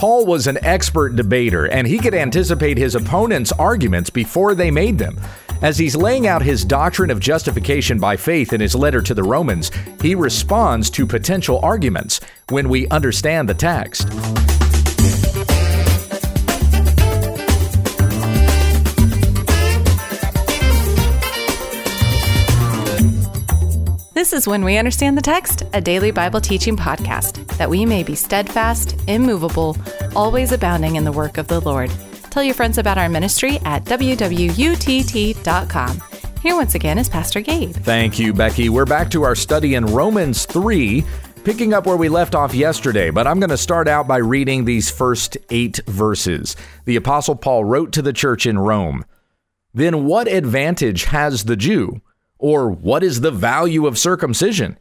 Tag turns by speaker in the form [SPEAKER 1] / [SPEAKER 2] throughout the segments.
[SPEAKER 1] Paul was an expert debater, and he could anticipate his opponent's arguments before they made them. As he's laying out his doctrine of justification by faith in his letter to the Romans, he responds to potential arguments when we understand the text.
[SPEAKER 2] This is When We Understand the Text, a daily Bible teaching podcast, that we may be steadfast, immovable, always abounding in the work of the Lord. Tell your friends about our ministry at wwutt.com. Here once again is Pastor Gabe.
[SPEAKER 1] Thank you, Becky. We're back to our study in Romans 3, picking up where we left off yesterday, but I'm going to start out by reading these first eight verses. The Apostle Paul wrote to the church in Rome Then what advantage has the Jew? Or what is the value of circumcision?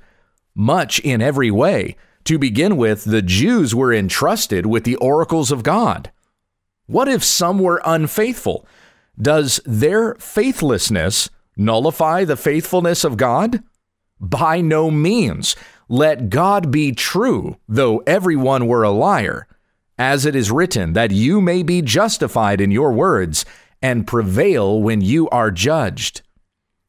[SPEAKER 1] Much in every way. To begin with, the Jews were entrusted with the oracles of God. What if some were unfaithful? Does their faithlessness nullify the faithfulness of God? By no means. Let God be true, though everyone were a liar. As it is written, that you may be justified in your words and prevail when you are judged.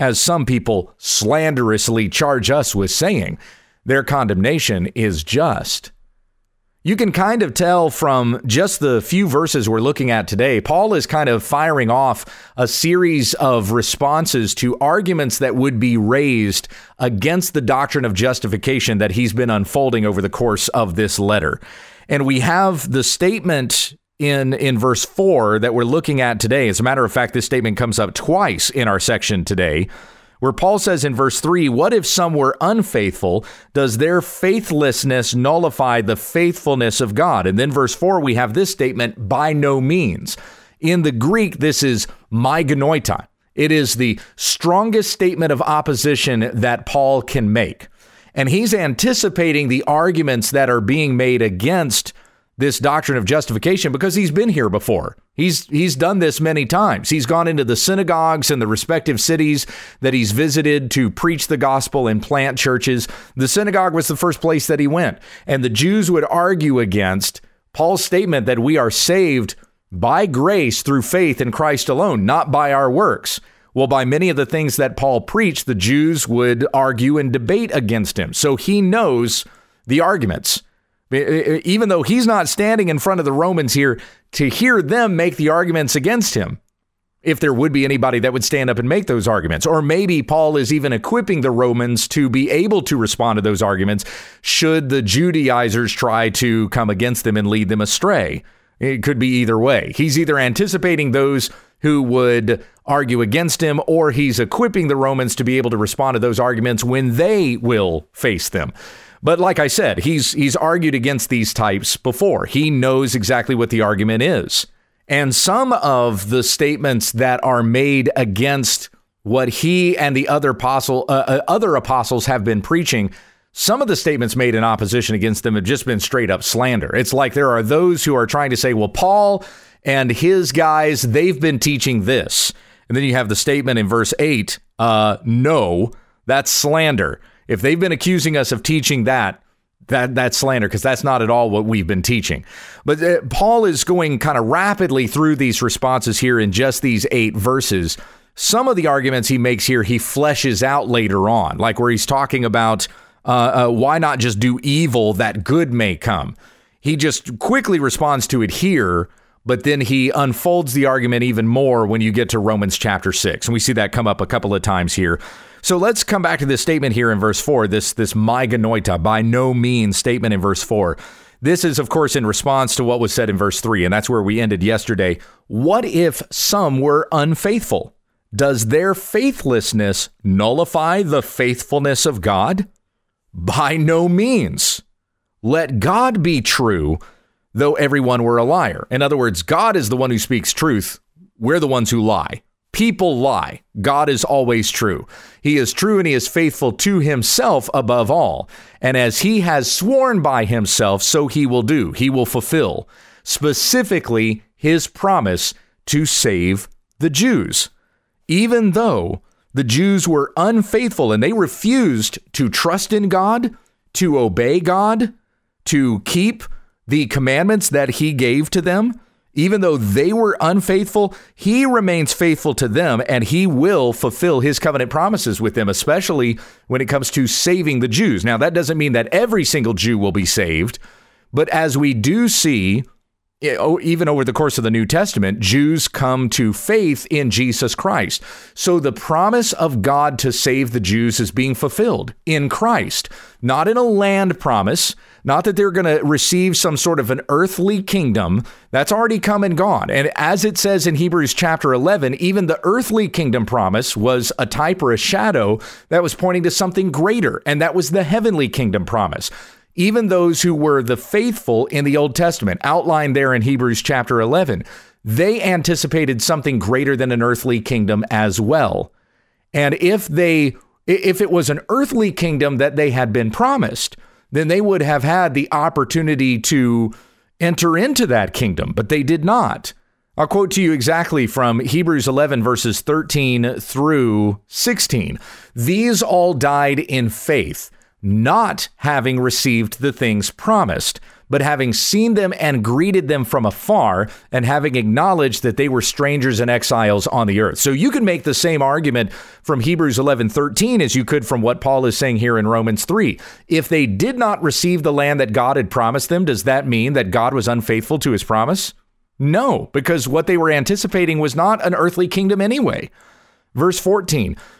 [SPEAKER 1] As some people slanderously charge us with saying, their condemnation is just. You can kind of tell from just the few verses we're looking at today, Paul is kind of firing off a series of responses to arguments that would be raised against the doctrine of justification that he's been unfolding over the course of this letter. And we have the statement in in verse 4 that we're looking at today. As a matter of fact, this statement comes up twice in our section today, where Paul says in verse 3, "What if some were unfaithful? Does their faithlessness nullify the faithfulness of God?" And then verse 4 we have this statement, "By no means." In the Greek, this is me genoito. It is the strongest statement of opposition that Paul can make. And he's anticipating the arguments that are being made against this doctrine of justification because he's been here before. He's he's done this many times. He's gone into the synagogues in the respective cities that he's visited to preach the gospel and plant churches. The synagogue was the first place that he went, and the Jews would argue against Paul's statement that we are saved by grace through faith in Christ alone, not by our works. Well, by many of the things that Paul preached, the Jews would argue and debate against him. So he knows the arguments. Even though he's not standing in front of the Romans here to hear them make the arguments against him, if there would be anybody that would stand up and make those arguments. Or maybe Paul is even equipping the Romans to be able to respond to those arguments should the Judaizers try to come against them and lead them astray. It could be either way. He's either anticipating those who would argue against him, or he's equipping the Romans to be able to respond to those arguments when they will face them. But like I said, he's he's argued against these types before. He knows exactly what the argument is. And some of the statements that are made against what he and the other apostle uh, uh, other apostles have been preaching, some of the statements made in opposition against them have just been straight up slander. It's like there are those who are trying to say, "Well, Paul and his guys, they've been teaching this." And then you have the statement in verse 8, uh, no, that's slander. If they've been accusing us of teaching that, that that's slander because that's not at all what we've been teaching. But uh, Paul is going kind of rapidly through these responses here in just these eight verses. Some of the arguments he makes here, he fleshes out later on, like where he's talking about uh, uh, why not just do evil that good may come. He just quickly responds to it here, but then he unfolds the argument even more when you get to Romans chapter 6. And we see that come up a couple of times here. So let's come back to this statement here in verse 4, this, this genoito, by no means statement in verse 4. This is, of course, in response to what was said in verse 3, and that's where we ended yesterday. What if some were unfaithful? Does their faithlessness nullify the faithfulness of God? By no means. Let God be true, though everyone were a liar. In other words, God is the one who speaks truth we're the ones who lie. People lie. God is always true. He is true and he is faithful to himself above all. And as he has sworn by himself, so he will do. He will fulfill specifically his promise to save the Jews. Even though the Jews were unfaithful and they refused to trust in God, to obey God, to keep the commandments that he gave to them, even though they were unfaithful, he remains faithful to them and he will fulfill his covenant promises with them, especially when it comes to saving the Jews. Now, that doesn't mean that every single Jew will be saved, but as we do see, Oh, even over the course of the New Testament, Jews come to faith in Jesus Christ. So the promise of God to save the Jews is being fulfilled in Christ, not in a land promise not that they're going to receive some sort of an earthly kingdom that's already come and gone. And as it says in Hebrews chapter 11, even the earthly kingdom promise was a type or a shadow that was pointing to something greater, and that was the heavenly kingdom promise. Even those who were the faithful in the Old Testament, outlined there in Hebrews chapter 11, they anticipated something greater than an earthly kingdom as well. And if they if it was an earthly kingdom that they had been promised, then they would have had the opportunity to enter into that kingdom, but they did not. I'll quote to you exactly from Hebrews 11, verses 13 through 16. These all died in faith, not having received the things promised but having seen them and greeted them from afar, and having acknowledged that they were strangers and exiles on the earth. So you can make the same argument from Hebrews 11 13 as you could from what Paul is saying here in Romans 3. If they did not receive the land that God had promised them, does that mean that God was unfaithful to his promise? No, because what they were anticipating was not an earthly kingdom anyway. Verse 14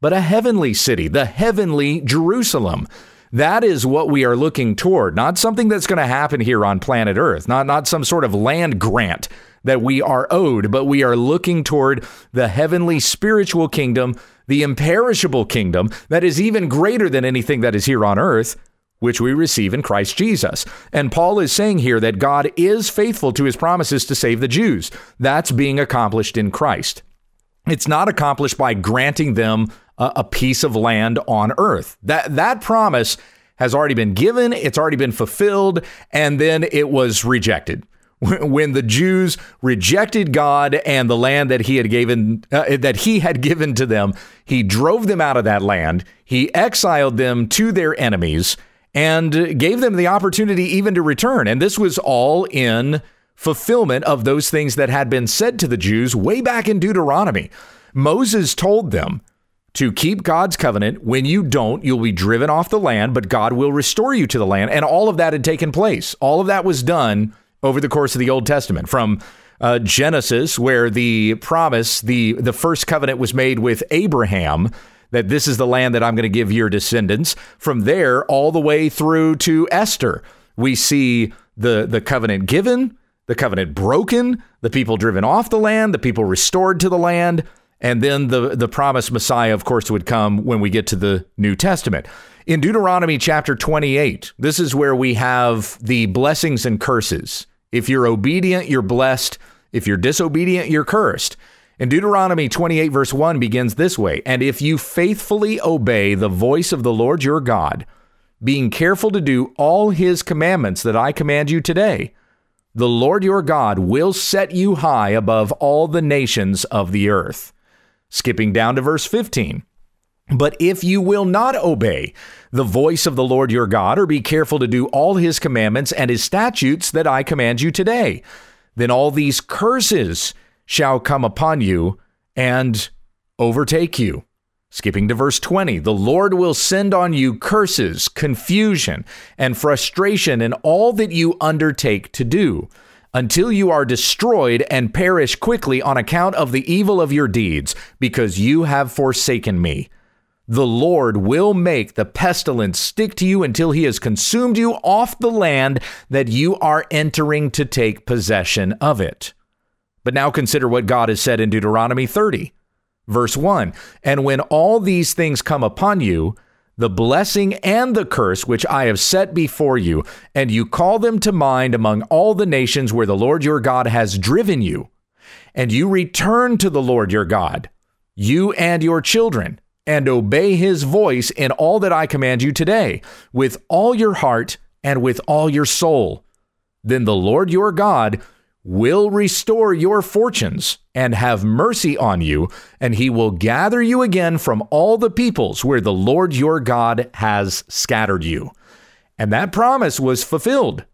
[SPEAKER 1] but a heavenly city, the heavenly Jerusalem. That is what we are looking toward, not something that's going to happen here on planet Earth, not, not some sort of land grant that we are owed, but we are looking toward the heavenly spiritual kingdom, the imperishable kingdom that is even greater than anything that is here on earth, which we receive in Christ Jesus. And Paul is saying here that God is faithful to his promises to save the Jews. That's being accomplished in Christ. It's not accomplished by granting them a, piece of land on earth. That that promise has already been given, it's already been fulfilled, and then it was rejected. When the Jews rejected God and the land that he had given uh, that he had given to them, he drove them out of that land. He exiled them to their enemies and gave them the opportunity even to return. And this was all in fulfillment of those things that had been said to the Jews way back in Deuteronomy. Moses told them to keep God's covenant. When you don't, you'll be driven off the land, but God will restore you to the land. And all of that had taken place. All of that was done over the course of the Old Testament from uh, Genesis, where the promise, the, the first covenant was made with Abraham that this is the land that I'm going to give your descendants. From there, all the way through to Esther, we see the, the covenant given, the covenant broken, the people driven off the land, the people restored to the land. And then the, the promised Messiah, of course, would come when we get to the New Testament. In Deuteronomy chapter 28, this is where we have the blessings and curses. If you're obedient, you're blessed. If you're disobedient, you're cursed. And Deuteronomy 28, verse 1 begins this way And if you faithfully obey the voice of the Lord your God, being careful to do all his commandments that I command you today, the Lord your God will set you high above all the nations of the earth. Skipping down to verse 15. But if you will not obey the voice of the Lord your God, or be careful to do all his commandments and his statutes that I command you today, then all these curses shall come upon you and overtake you. Skipping to verse 20, the Lord will send on you curses, confusion, and frustration in all that you undertake to do until you are destroyed and perish quickly on account of the evil of your deeds, because you have forsaken me. The Lord will make the pestilence stick to you until he has consumed you off the land that you are entering to take possession of it. But now consider what God has said in Deuteronomy 30, verse 1 And when all these things come upon you, the blessing and the curse which I have set before you, and you call them to mind among all the nations where the Lord your God has driven you, and you return to the Lord your God, you and your children, and obey his voice in all that I command you today, with all your heart and with all your soul. Then the Lord your God will restore your fortunes and have mercy on you, and he will gather you again from all the peoples where the Lord your God has scattered you. And that promise was fulfilled.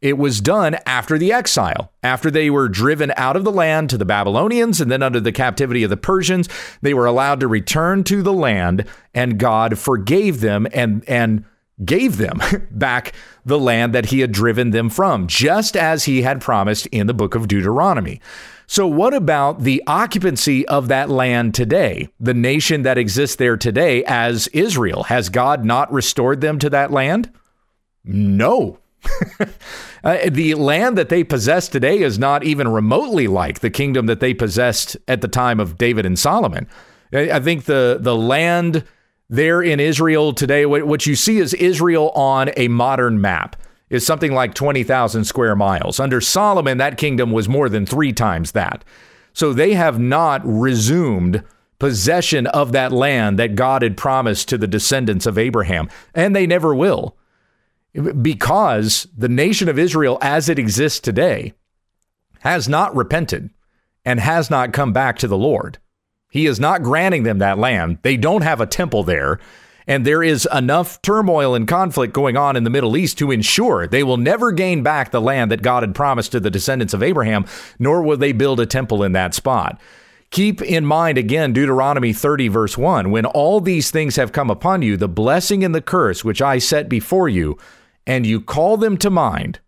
[SPEAKER 1] It was done after the exile, after they were driven out of the land to the Babylonians and then under the captivity of the Persians, they were allowed to return to the land and God forgave them and and gave them back the land that he had driven them from, just as he had promised in the book of Deuteronomy. So, what about the occupancy of that land today, the nation that exists there today as Israel? Has God not restored them to that land? No. uh, the land that they possess today is not even remotely like the kingdom that they possessed at the time of David and Solomon. I think the the land there in Israel today, what you see is Israel on a modern map is something like 20,000 square miles. Under Solomon, that kingdom was more than three times that. So they have not resumed possession of that land that God had promised to the descendants of Abraham, and they never will. Because the nation of Israel, as it exists today, has not repented and has not come back to the Lord. He is not granting them that land. They don't have a temple there. And there is enough turmoil and conflict going on in the Middle East to ensure they will never gain back the land that God had promised to the descendants of Abraham, nor will they build a temple in that spot. Keep in mind again Deuteronomy 30, verse 1 when all these things have come upon you, the blessing and the curse which I set before you, and you call them to mind,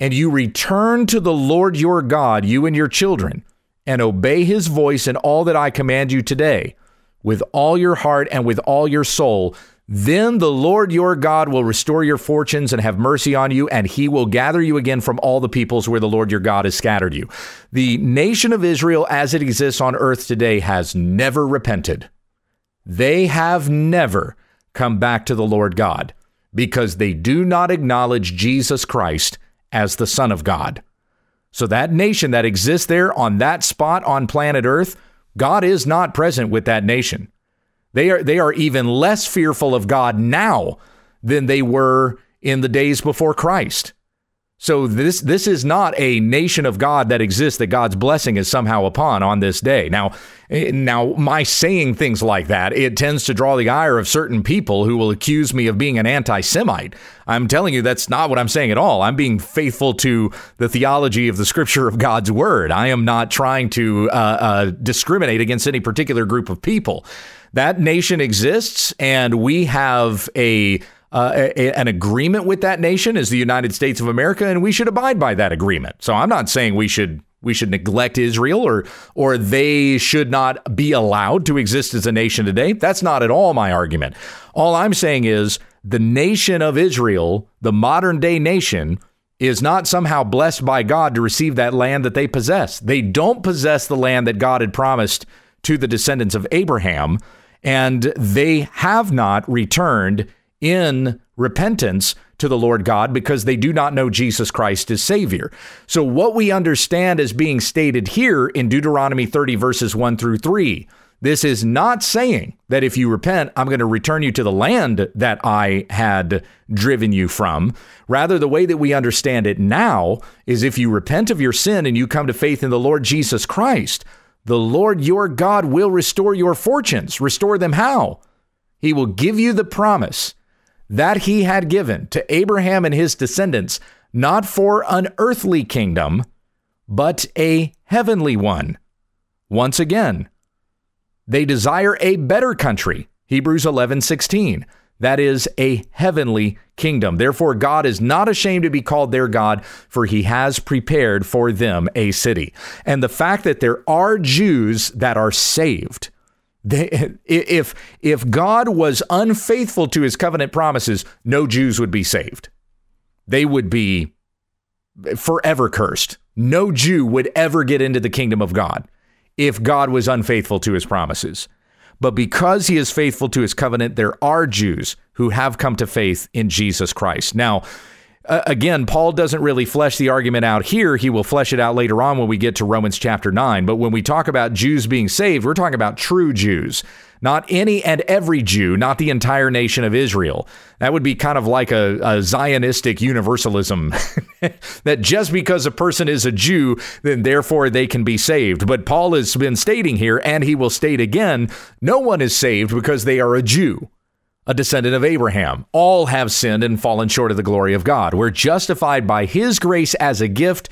[SPEAKER 1] and you return to the Lord your God, you and your children and obey his voice in all that I command you today, with all your heart and with all your soul, then the Lord your God will restore your fortunes and have mercy on you, and he will gather you again from all the peoples where the Lord your God has scattered you. The nation of Israel, as it exists on earth today, has never repented. They have never come back to the Lord God because they do not acknowledge Jesus Christ as the Son of God. So that nation that exists there on that spot on planet Earth, God is not present with that nation. They are they are even less fearful of God now than they were in the days before Christ. So this this is not a nation of God that exists that God's blessing is somehow upon on this day. Now eh, now my saying things like that it tends to draw the ire of certain people who will accuse me of being an anti-Semite. I'm telling you that's not what I'm saying at all. I'm being faithful to the theology of the Scripture of God's Word. I am not trying to uh, uh, discriminate against any particular group of people. That nation exists, and we have a uh, a, an agreement with that nation is the United States of America, and we should abide by that agreement. So I'm not saying we should we should neglect Israel or or they should not be allowed to exist as a nation today. That's not at all my argument. All I'm saying is the nation of Israel, the modern day nation, is not somehow blessed by God to receive that land that they possess. They don't possess the land that God had promised to the descendants of Abraham, and they have not returned in repentance to the Lord God because they do not know Jesus Christ as Savior. So, what we understand as being stated here in Deuteronomy 30, verses 1 through 3, this is not saying that if you repent, I'm going to return you to the land that I had driven you from. Rather, the way that we understand it now is if you repent of your sin and you come to faith in the Lord Jesus Christ, the Lord your God will restore your fortunes. Restore them how? He will give you the promise that he had given to Abraham and his descendants, not for an earthly kingdom, but a heavenly one. Once again, they desire a better country. Hebrews 11:16. That is a heavenly kingdom. Therefore, God is not ashamed to be called their God, for he has prepared for them a city. And the fact that there are Jews that are saved, they, if, if God was unfaithful to his covenant promises, no Jews would be saved. They would be forever cursed. No Jew would ever get into the kingdom of God if God was unfaithful to his promises. But because he is faithful to his covenant, there are Jews who have come to faith in Jesus Christ. Now, uh, again, Paul doesn't really flesh the argument out here. He will flesh it out later on when we get to Romans chapter 9. But when we talk about Jews being saved, we're talking about true Jews, not any and every Jew, not the entire nation of Israel. That would be kind of like a, a Zionistic universalism that just because a person is a Jew, then therefore they can be saved. But Paul has been stating here, and he will state again no one is saved because they are a Jew a descendant of Abraham. All have sinned and fallen short of the glory of God. We're justified by his grace as a gift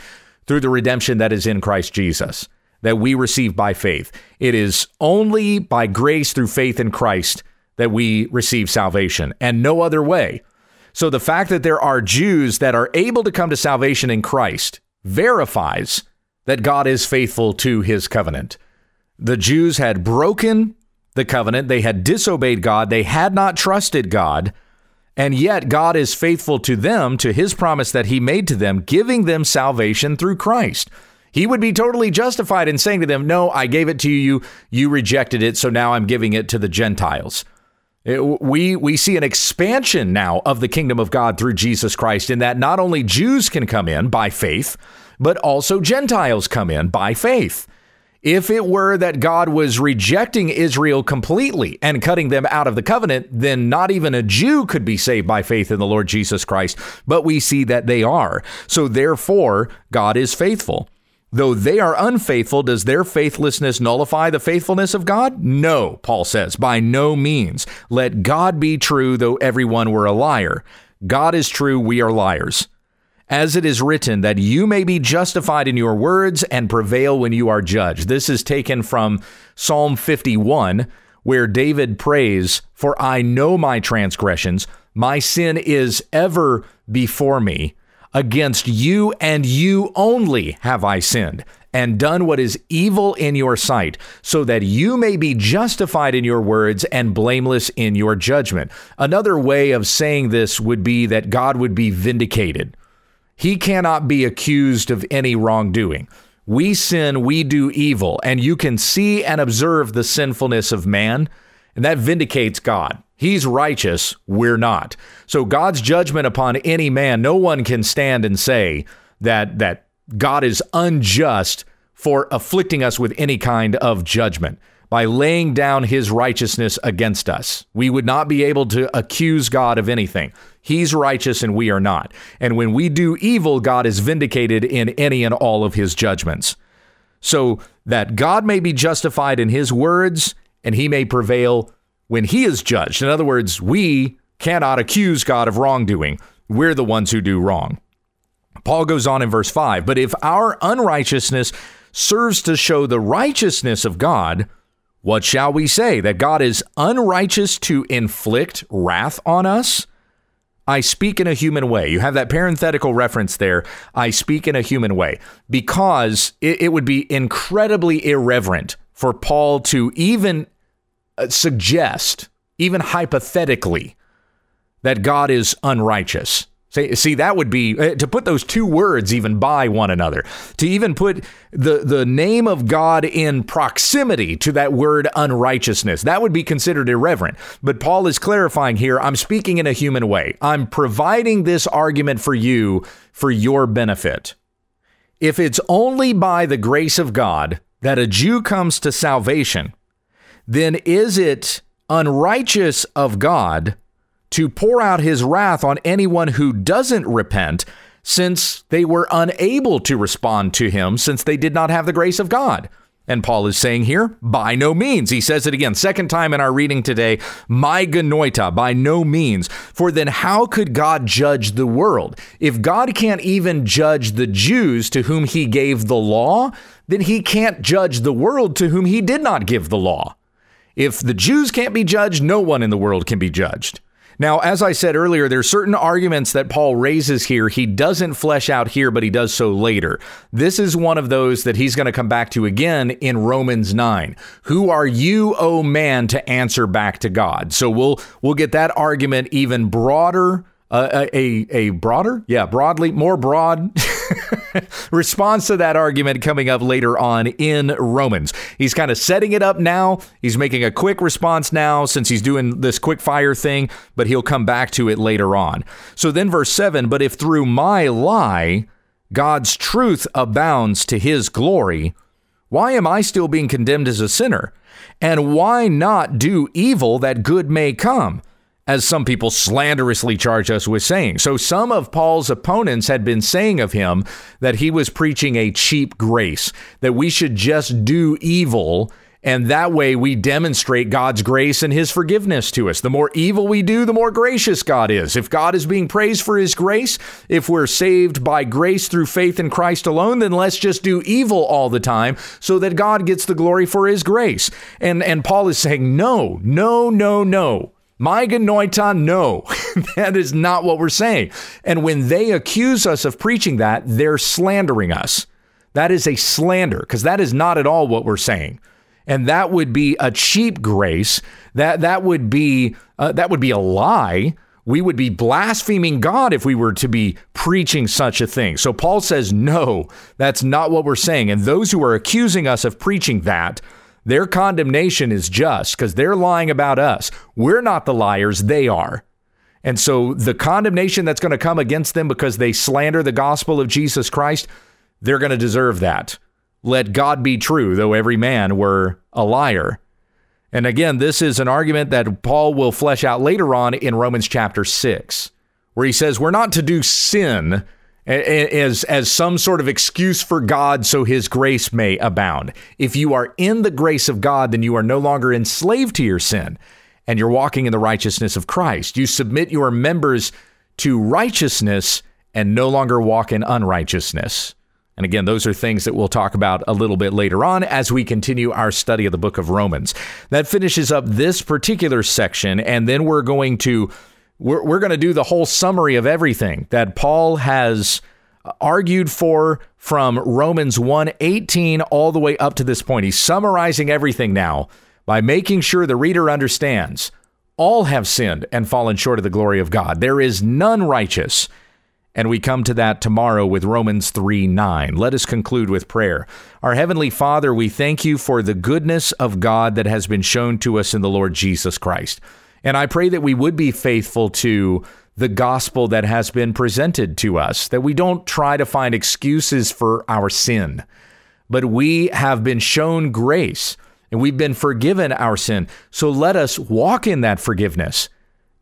[SPEAKER 1] through the redemption that is in Christ Jesus, that we receive by faith. It is only by grace through faith in Christ that we receive salvation, and no other way. So the fact that there are Jews that are able to come to salvation in Christ verifies that God is faithful to his covenant. The Jews had broken the covenant. They had disobeyed God. They had not trusted God. And yet God is faithful to them, to his promise that he made to them, giving them salvation through Christ. He would be totally justified in saying to them, No, I gave it to you. You rejected it. So now I'm giving it to the Gentiles. It, we, we see an expansion now of the kingdom of God through Jesus Christ, in that not only Jews can come in by faith, but also Gentiles come in by faith. If it were that God was rejecting Israel completely and cutting them out of the covenant, then not even a Jew could be saved by faith in the Lord Jesus Christ. But we see that they are. So therefore, God is faithful. Though they are unfaithful, does their faithlessness nullify the faithfulness of God? No, Paul says, by no means. Let God be true, though everyone were a liar. God is true, we are liars as it is written, that you may be justified in your words and prevail when you are judged. This is taken from Psalm 51, where David prays, For I know my transgressions, my sin is ever before me. Against you and you only have I sinned and done what is evil in your sight, so that you may be justified in your words and blameless in your judgment. Another way of saying this would be that God would be vindicated he cannot be accused of any wrongdoing. We sin, we do evil, and you can see and observe the sinfulness of man, and that vindicates God. He's righteous, we're not. So God's judgment upon any man, no one can stand and say that that God is unjust for afflicting us with any kind of judgment by laying down his righteousness against us. We would not be able to accuse God of anything. He's righteous and we are not. And when we do evil, God is vindicated in any and all of his judgments. So that God may be justified in his words and he may prevail when he is judged. In other words, we cannot accuse God of wrongdoing. We're the ones who do wrong. Paul goes on in verse 5 But if our unrighteousness serves to show the righteousness of God, what shall we say? That God is unrighteous to inflict wrath on us? I speak in a human way. You have that parenthetical reference there. I speak in a human way because it, it would be incredibly irreverent for Paul to even uh, suggest, even hypothetically, that God is unrighteous. See, see, that would be uh, to put those two words even by one another, to even put the, the name of God in proximity to that word unrighteousness. That would be considered irreverent. But Paul is clarifying here I'm speaking in a human way. I'm providing this argument for you for your benefit. If it's only by the grace of God that a Jew comes to salvation, then is it unrighteous of God? To pour out his wrath on anyone who doesn't repent, since they were unable to respond to him, since they did not have the grace of God. And Paul is saying here, by no means. He says it again, second time in our reading today, my genoito, by no means. For then how could God judge the world? If God can't even judge the Jews to whom he gave the law, then he can't judge the world to whom he did not give the law. If the Jews can't be judged, no one in the world can be judged. Now, as I said earlier, there's certain arguments that Paul raises here. He doesn't flesh out here, but he does so later. This is one of those that he's going to come back to again in Romans 9. Who are you, O man, to answer back to God? So we'll we'll get that argument even broader uh, a a broader, yeah, broadly more broad response to that argument coming up later on in Romans. He's kind of setting it up now. He's making a quick response now since he's doing this quick fire thing, but he'll come back to it later on. So then, verse seven. But if through my lie God's truth abounds to His glory, why am I still being condemned as a sinner? And why not do evil that good may come? As some people slanderously charge us with saying. So some of Paul's opponents had been saying of him that he was preaching a cheap grace, that we should just do evil. And that way we demonstrate God's grace and his forgiveness to us. The more evil we do, the more gracious God is. If God is being praised for his grace, if we're saved by grace through faith in Christ alone, then let's just do evil all the time so that God gets the glory for his grace. And and Paul is saying, "No, no, no, no. My genoiton, no, that is not what we're saying. And when they accuse us of preaching that, they're slandering us. That is a slander because that is not at all what we're saying. And that would be a cheap grace. That that would be uh, that would be a lie. We would be blaspheming God if we were to be preaching such a thing. So Paul says, no, that's not what we're saying. And those who are accusing us of preaching that their condemnation is just because they're lying about us. We're not the liars, they are. And so the condemnation that's going to come against them because they slander the gospel of Jesus Christ, they're going to deserve that. Let God be true, though every man were a liar. And again, this is an argument that Paul will flesh out later on in Romans chapter 6, where he says, We're not to do sin as as some sort of excuse for God so his grace may abound. If you are in the grace of God, then you are no longer enslaved to your sin and you're walking in the righteousness of Christ. You submit your members to righteousness and no longer walk in unrighteousness. And again, those are things that we'll talk about a little bit later on as we continue our study of the book of Romans. That finishes up this particular section, and then we're going to we're, we're going to do the whole summary of everything that Paul has argued for from Romans 1:18 all the way up to this point. He's summarizing everything now by making sure the reader understands all have sinned and fallen short of the glory of God. There is none righteous. And we come to that tomorrow with Romans 3 9. Let us conclude with prayer. Our Heavenly Father, we thank you for the goodness of God that has been shown to us in the Lord Jesus Christ. And I pray that we would be faithful to the gospel that has been presented to us, that we don't try to find excuses for our sin, but we have been shown grace and we've been forgiven our sin. So let us walk in that forgiveness,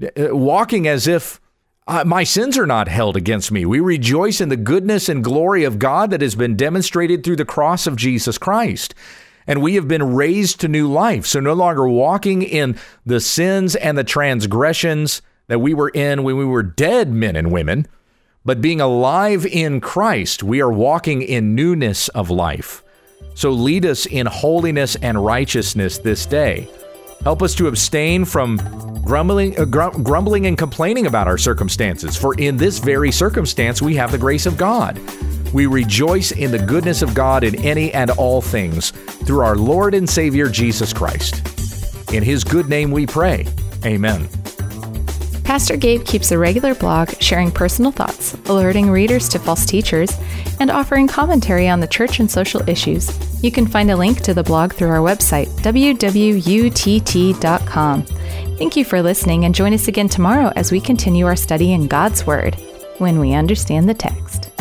[SPEAKER 1] uh, walking as if uh, my sins are not held against me. We rejoice in the goodness and glory of God that has been demonstrated through the cross of Jesus Christ and we have been raised to new life. So no longer walking in the sins and the transgressions that we were in when we were dead men and women, but being alive in Christ, we are walking in newness of life. So lead us in holiness and righteousness this day. Help us to abstain from grumbling, uh, grumbling and complaining about our circumstances, for in this very circumstance we have the grace of God. We rejoice in the goodness of God in any and all things through our Lord and Savior Jesus Christ. In His good name we pray. Amen.
[SPEAKER 2] Pastor Gabe keeps a regular blog sharing personal thoughts, alerting readers to false teachers, and offering commentary on the church and social issues. You can find a link to the blog through our website, www.wwutt.com. Thank you for listening and join us again tomorrow as we continue our study in God's Word when we understand the text.